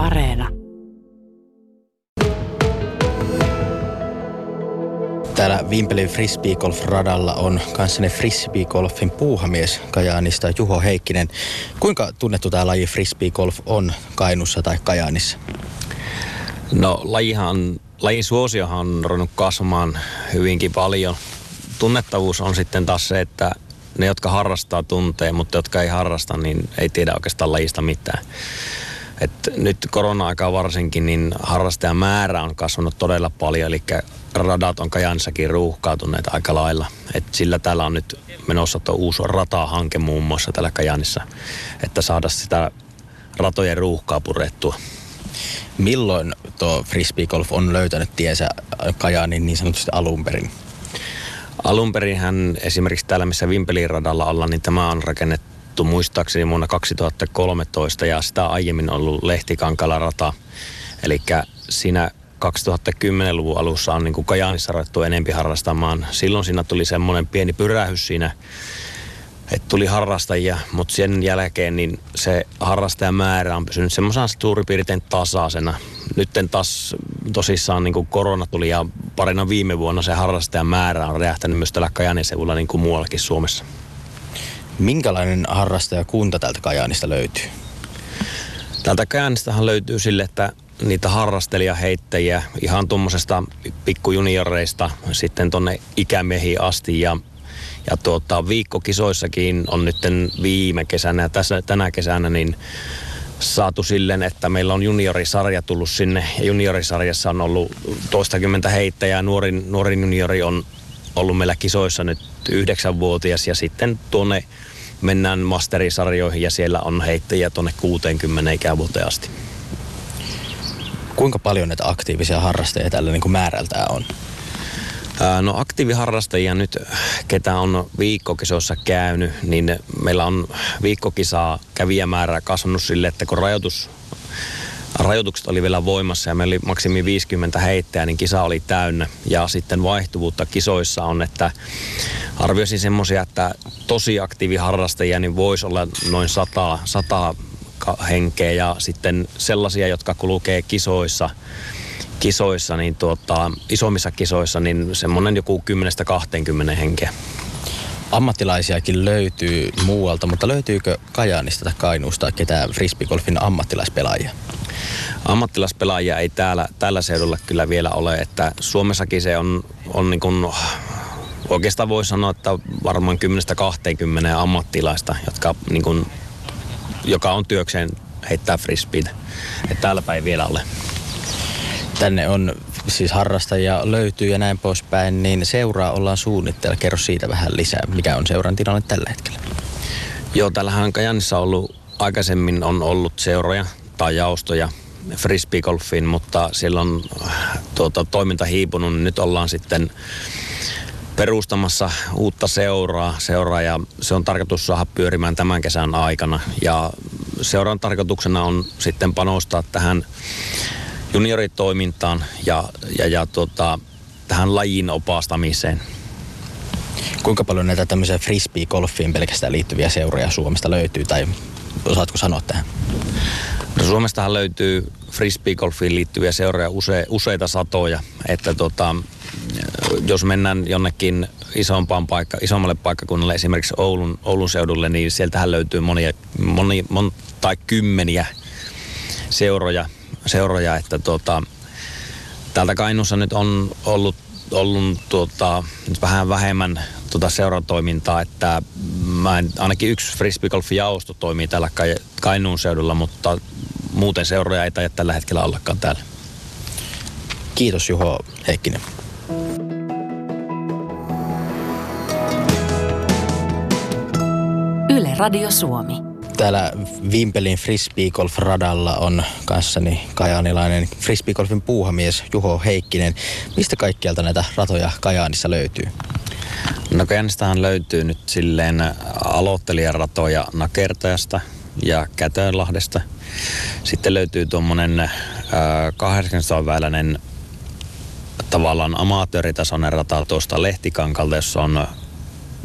Areena. Täällä Vimpelin frisbeegolf-radalla on kanssani frisbeegolfin puuhamies Kajaanista Juho Heikkinen. Kuinka tunnettu tämä laji frisbeegolf on Kainussa tai Kajaanissa? No lajihan, lajin suosiohan on ruvennut kasvamaan hyvinkin paljon. Tunnettavuus on sitten taas se, että ne, jotka harrastaa, tuntee, mutta jotka ei harrasta, niin ei tiedä oikeastaan lajista mitään. Et nyt korona-aikaa varsinkin, niin harrastajan määrä on kasvanut todella paljon, eli radat on Kajanissakin ruuhkautuneet aika lailla. Et sillä täällä on nyt menossa tuo uusi ratahanke muun muassa täällä Kajanissa, että saada sitä ratojen ruuhkaa purettua. Milloin tuo frisbeegolf on löytänyt tiensä Kajaanin niin sanotusti alun perin? Alun hän esimerkiksi täällä, missä Vimpelin radalla ollaan, niin tämä on rakennettu muistaakseni vuonna 2013 ja sitä aiemmin ollut Lehtikankala rata. Eli siinä 2010-luvun alussa on niin kuin Kajaanissa ruvettu enempi harrastamaan. Silloin siinä tuli semmoinen pieni pyrähys siinä, että tuli harrastajia, mutta sen jälkeen niin se harrastajamäärä on pysynyt semmoisena suurin piirtein tasaisena. Nyt taas tosissaan niin kuin korona tuli ja parina viime vuonna se harrastajamäärä on räjähtänyt myös tällä Kajaanin seudulla niin kuin muuallakin Suomessa. Minkälainen harrastajakunta täältä Kajaanista löytyy? Täältä Kajaanistahan löytyy sille, että niitä harrastelijaheittäjiä ihan tuommoisesta pikkujunioreista sitten tonne ikämiehiin asti ja ja tuota, viikkokisoissakin on nyt viime kesänä ja tässä, tänä kesänä niin saatu silleen, että meillä on juniorisarja tullut sinne ja juniorisarjassa on ollut toistakymmentä heittäjää. Nuorin, nuorin juniori on ollut meillä kisoissa nyt yhdeksänvuotias ja sitten tuonne mennään masterisarjoihin ja siellä on heittäjiä tuonne 60 ikävuoteen asti. Kuinka paljon näitä aktiivisia harrastajia tällä niin kuin määrältään on? No aktiiviharrastajia nyt, ketä on viikkokisossa käynyt, niin meillä on viikkokisaa kävijämäärää kasvanut sille, että kun rajoitus, rajoitukset oli vielä voimassa ja meillä oli maksimi 50 heittäjää, niin kisa oli täynnä. Ja sitten vaihtuvuutta kisoissa on, että arvioisin semmoisia, että tosi aktiiviharrastajia niin voisi olla noin 100, 100 henkeä ja sitten sellaisia, jotka kulkee kisoissa – kisoissa, niin tuota, isommissa kisoissa, niin semmoinen joku 10-20 henkeä. Ammattilaisiakin löytyy muualta, mutta löytyykö Kajaanista tai Kainuusta ketään frisbeegolfin ammattilaispelaajia? Ammattilaispelaajia ei täällä, tällä seudulla kyllä vielä ole, että Suomessakin se on, on niin kuin, oikeastaan voi sanoa, että varmaan 10-20 ammattilaista, jotka niin kuin, joka on työkseen heittää frisbeitä. Että täälläpä ei vielä ole tänne on siis harrastajia löytyy ja näin poispäin, niin seuraa ollaan suunnitteilla. Kerro siitä vähän lisää, mikä on seuran tilanne tällä hetkellä. Joo, täällähän Kajanissa on ollut, aikaisemmin on ollut seuroja tai jaostoja frisbeegolfiin, mutta siellä on tuota, toiminta hiipunut, niin nyt ollaan sitten perustamassa uutta seuraa, seuraa ja se on tarkoitus saada pyörimään tämän kesän aikana. Ja seuran tarkoituksena on sitten panostaa tähän junioritoimintaan ja, ja, ja tota, tähän lajin opastamiseen. Kuinka paljon näitä tämmöisiä frisbee-golfiin pelkästään liittyviä seuroja Suomesta löytyy tai osaatko sanoa tähän? Suomestahan löytyy frisbee-golfiin liittyviä seuroja use, useita satoja, että tota, jos mennään jonnekin isompaan paikka, isommalle paikkakunnalle, esimerkiksi Oulun, Oulun seudulle, niin sieltähän löytyy monia, moni, mon, tai kymmeniä seuroja, seuroja, että tota, täältä Kainuussa nyt on ollut, ollut tuota, nyt vähän vähemmän tuota seuratoimintaa, että mä en, ainakin yksi frisbeegolf-jaosto toimii täällä Kainuun seudulla, mutta muuten seuroja ei taida tällä hetkellä ollakaan täällä. Kiitos Juho Heikkinen. Yle Radio Suomi täällä Vimpelin frisbeegolf-radalla on kanssani kajaanilainen frisbeegolfin puuhamies Juho Heikkinen. Mistä kaikkialta näitä ratoja Kajaanissa löytyy? No Kajaanistahan löytyy nyt silleen aloittelijaratoja Nakertajasta ja Kätönlahdesta. Sitten löytyy tuommoinen 800 väyläinen tavallaan amatööritasoinen rata tuosta Lehtikankalta, jossa on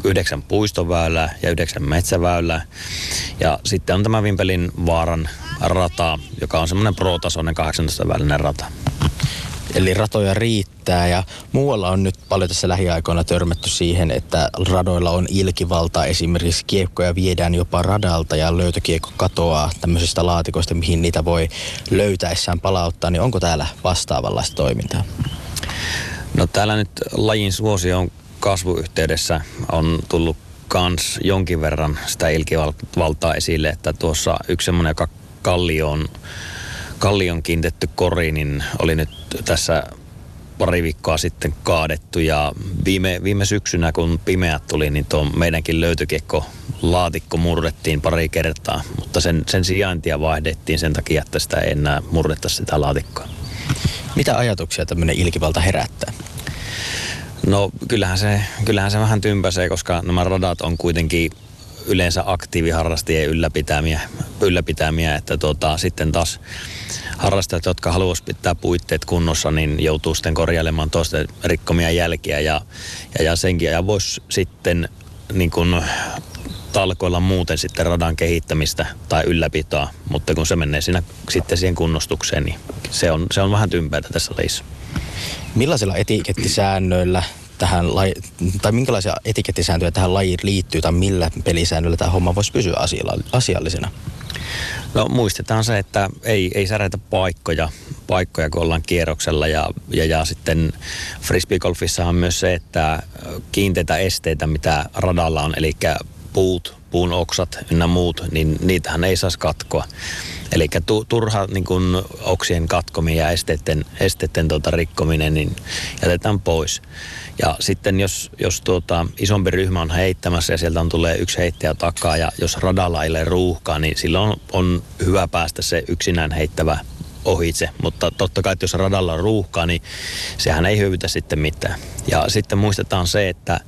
yhdeksän puistoväylää ja yhdeksän metsäväylää. Ja sitten on tämä Vimpelin vaaran rata, joka on semmoinen pro-tasoinen 18 välinen rata. Eli ratoja riittää ja muualla on nyt paljon tässä lähiaikoina törmätty siihen, että radoilla on ilkivalta. Esimerkiksi kiekkoja viedään jopa radalta ja löytökiekko katoaa tämmöisistä laatikoista, mihin niitä voi löytäessään palauttaa. Niin onko täällä vastaavanlaista toimintaa? No täällä nyt lajin suosion kasvuyhteydessä on tullut kans jonkin verran sitä ilkivaltaa esille, että tuossa yksi semmoinen, joka kallio on kallion kiintetty kori, niin oli nyt tässä pari viikkoa sitten kaadettu ja viime, viime syksynä kun pimeät tuli, niin tuo meidänkin löytökiekko laatikko murrettiin pari kertaa, mutta sen, sen sijaintia vaihdettiin sen takia, että sitä ei enää murretta sitä laatikkoa. Mitä ajatuksia tämmöinen ilkivalta herättää? No kyllähän se, kyllähän se vähän tympäsee, koska nämä radat on kuitenkin yleensä aktiiviharrastajien ylläpitämiä, ylläpitämiä että tota, sitten taas harrastajat, jotka haluaisivat pitää puitteet kunnossa, niin joutuu sitten korjailemaan toisten rikkomia jälkiä ja, ja, ja senkin ja voisi sitten niin kuin talkoilla muuten sitten radan kehittämistä tai ylläpitoa, mutta kun se menee siinä sitten siihen kunnostukseen, niin se on, se on vähän tympäitä tässä lajissa. Millaisilla etikettisäännöillä tähän laji, tai minkälaisia etikettisääntöjä tähän lajiin liittyy tai millä pelisäännöillä tämä homma voisi pysyä asiallisena? No muistetaan se, että ei, ei särätä paikkoja, paikkoja kun ollaan kierroksella ja, ja, ja sitten frisbeegolfissa on myös se, että kiinteitä esteitä, mitä radalla on, eli puut, puun oksat ynnä muut, niin niitähän ei saisi katkoa. Eli tu, turha niin kun, oksien katkominen ja esteiden, esteiden tuota, rikkominen niin jätetään pois. Ja sitten jos, jos tuota, isompi ryhmä on heittämässä ja sieltä on tulee yksi heittäjä takaa ja jos radalla ei ole ruuhkaa, niin silloin on hyvä päästä se yksinään heittävä ohitse. Mutta totta kai, että jos radalla on ruuhkaa, niin sehän ei hyvytä sitten mitään. Ja sitten muistetaan se, että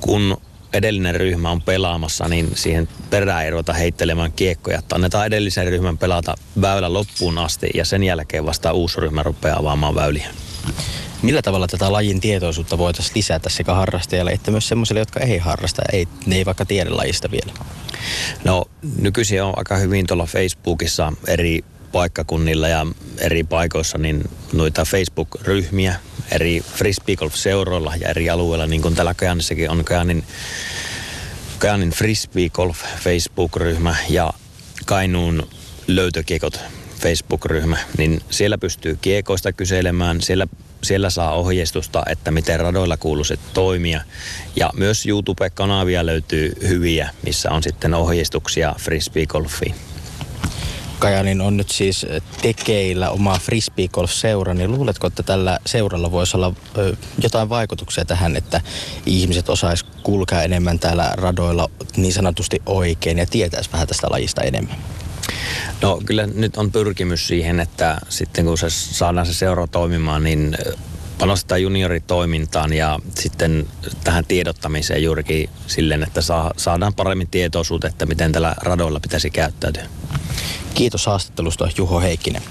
kun edellinen ryhmä on pelaamassa, niin siihen perään ei ruveta heittelemään kiekkoja. Että annetaan edellisen ryhmän pelata väylä loppuun asti ja sen jälkeen vasta uusi ryhmä rupeaa avaamaan väyliä. Millä tavalla tätä lajin tietoisuutta voitaisiin lisätä sekä harrastajalle että myös semmoisille, jotka ei harrasta, ei, ne ei vaikka tiedä lajista vielä? No nykyisin on aika hyvin tuolla Facebookissa eri paikkakunnilla ja eri paikoissa niin noita Facebook-ryhmiä eri frisbeegolf-seuroilla ja eri alueilla, niin kuin täällä Kajanissakin on Kajanin, Kajanin frisbeegolf Facebook-ryhmä ja Kainuun löytökiekot Facebook-ryhmä, niin siellä pystyy kiekoista kyselemään, siellä siellä saa ohjeistusta, että miten radoilla kuuluisi toimia. Ja myös YouTube-kanavia löytyy hyviä, missä on sitten ohjeistuksia frisbeegolfiin. Kajanin on nyt siis tekeillä oma frisbeegolf-seura, niin luuletko, että tällä seuralla voisi olla jotain vaikutuksia tähän, että ihmiset osais kulkea enemmän täällä radoilla niin sanotusti oikein ja tietäisi vähän tästä lajista enemmän? No kyllä nyt on pyrkimys siihen, että sitten kun se saadaan se seura toimimaan, niin panostetaan junioritoimintaan ja sitten tähän tiedottamiseen juurikin silleen, että saadaan paremmin tietoisuutta, että miten tällä radoilla pitäisi käyttäytyä. Kiitos haastattelusta Juho Heikkinen.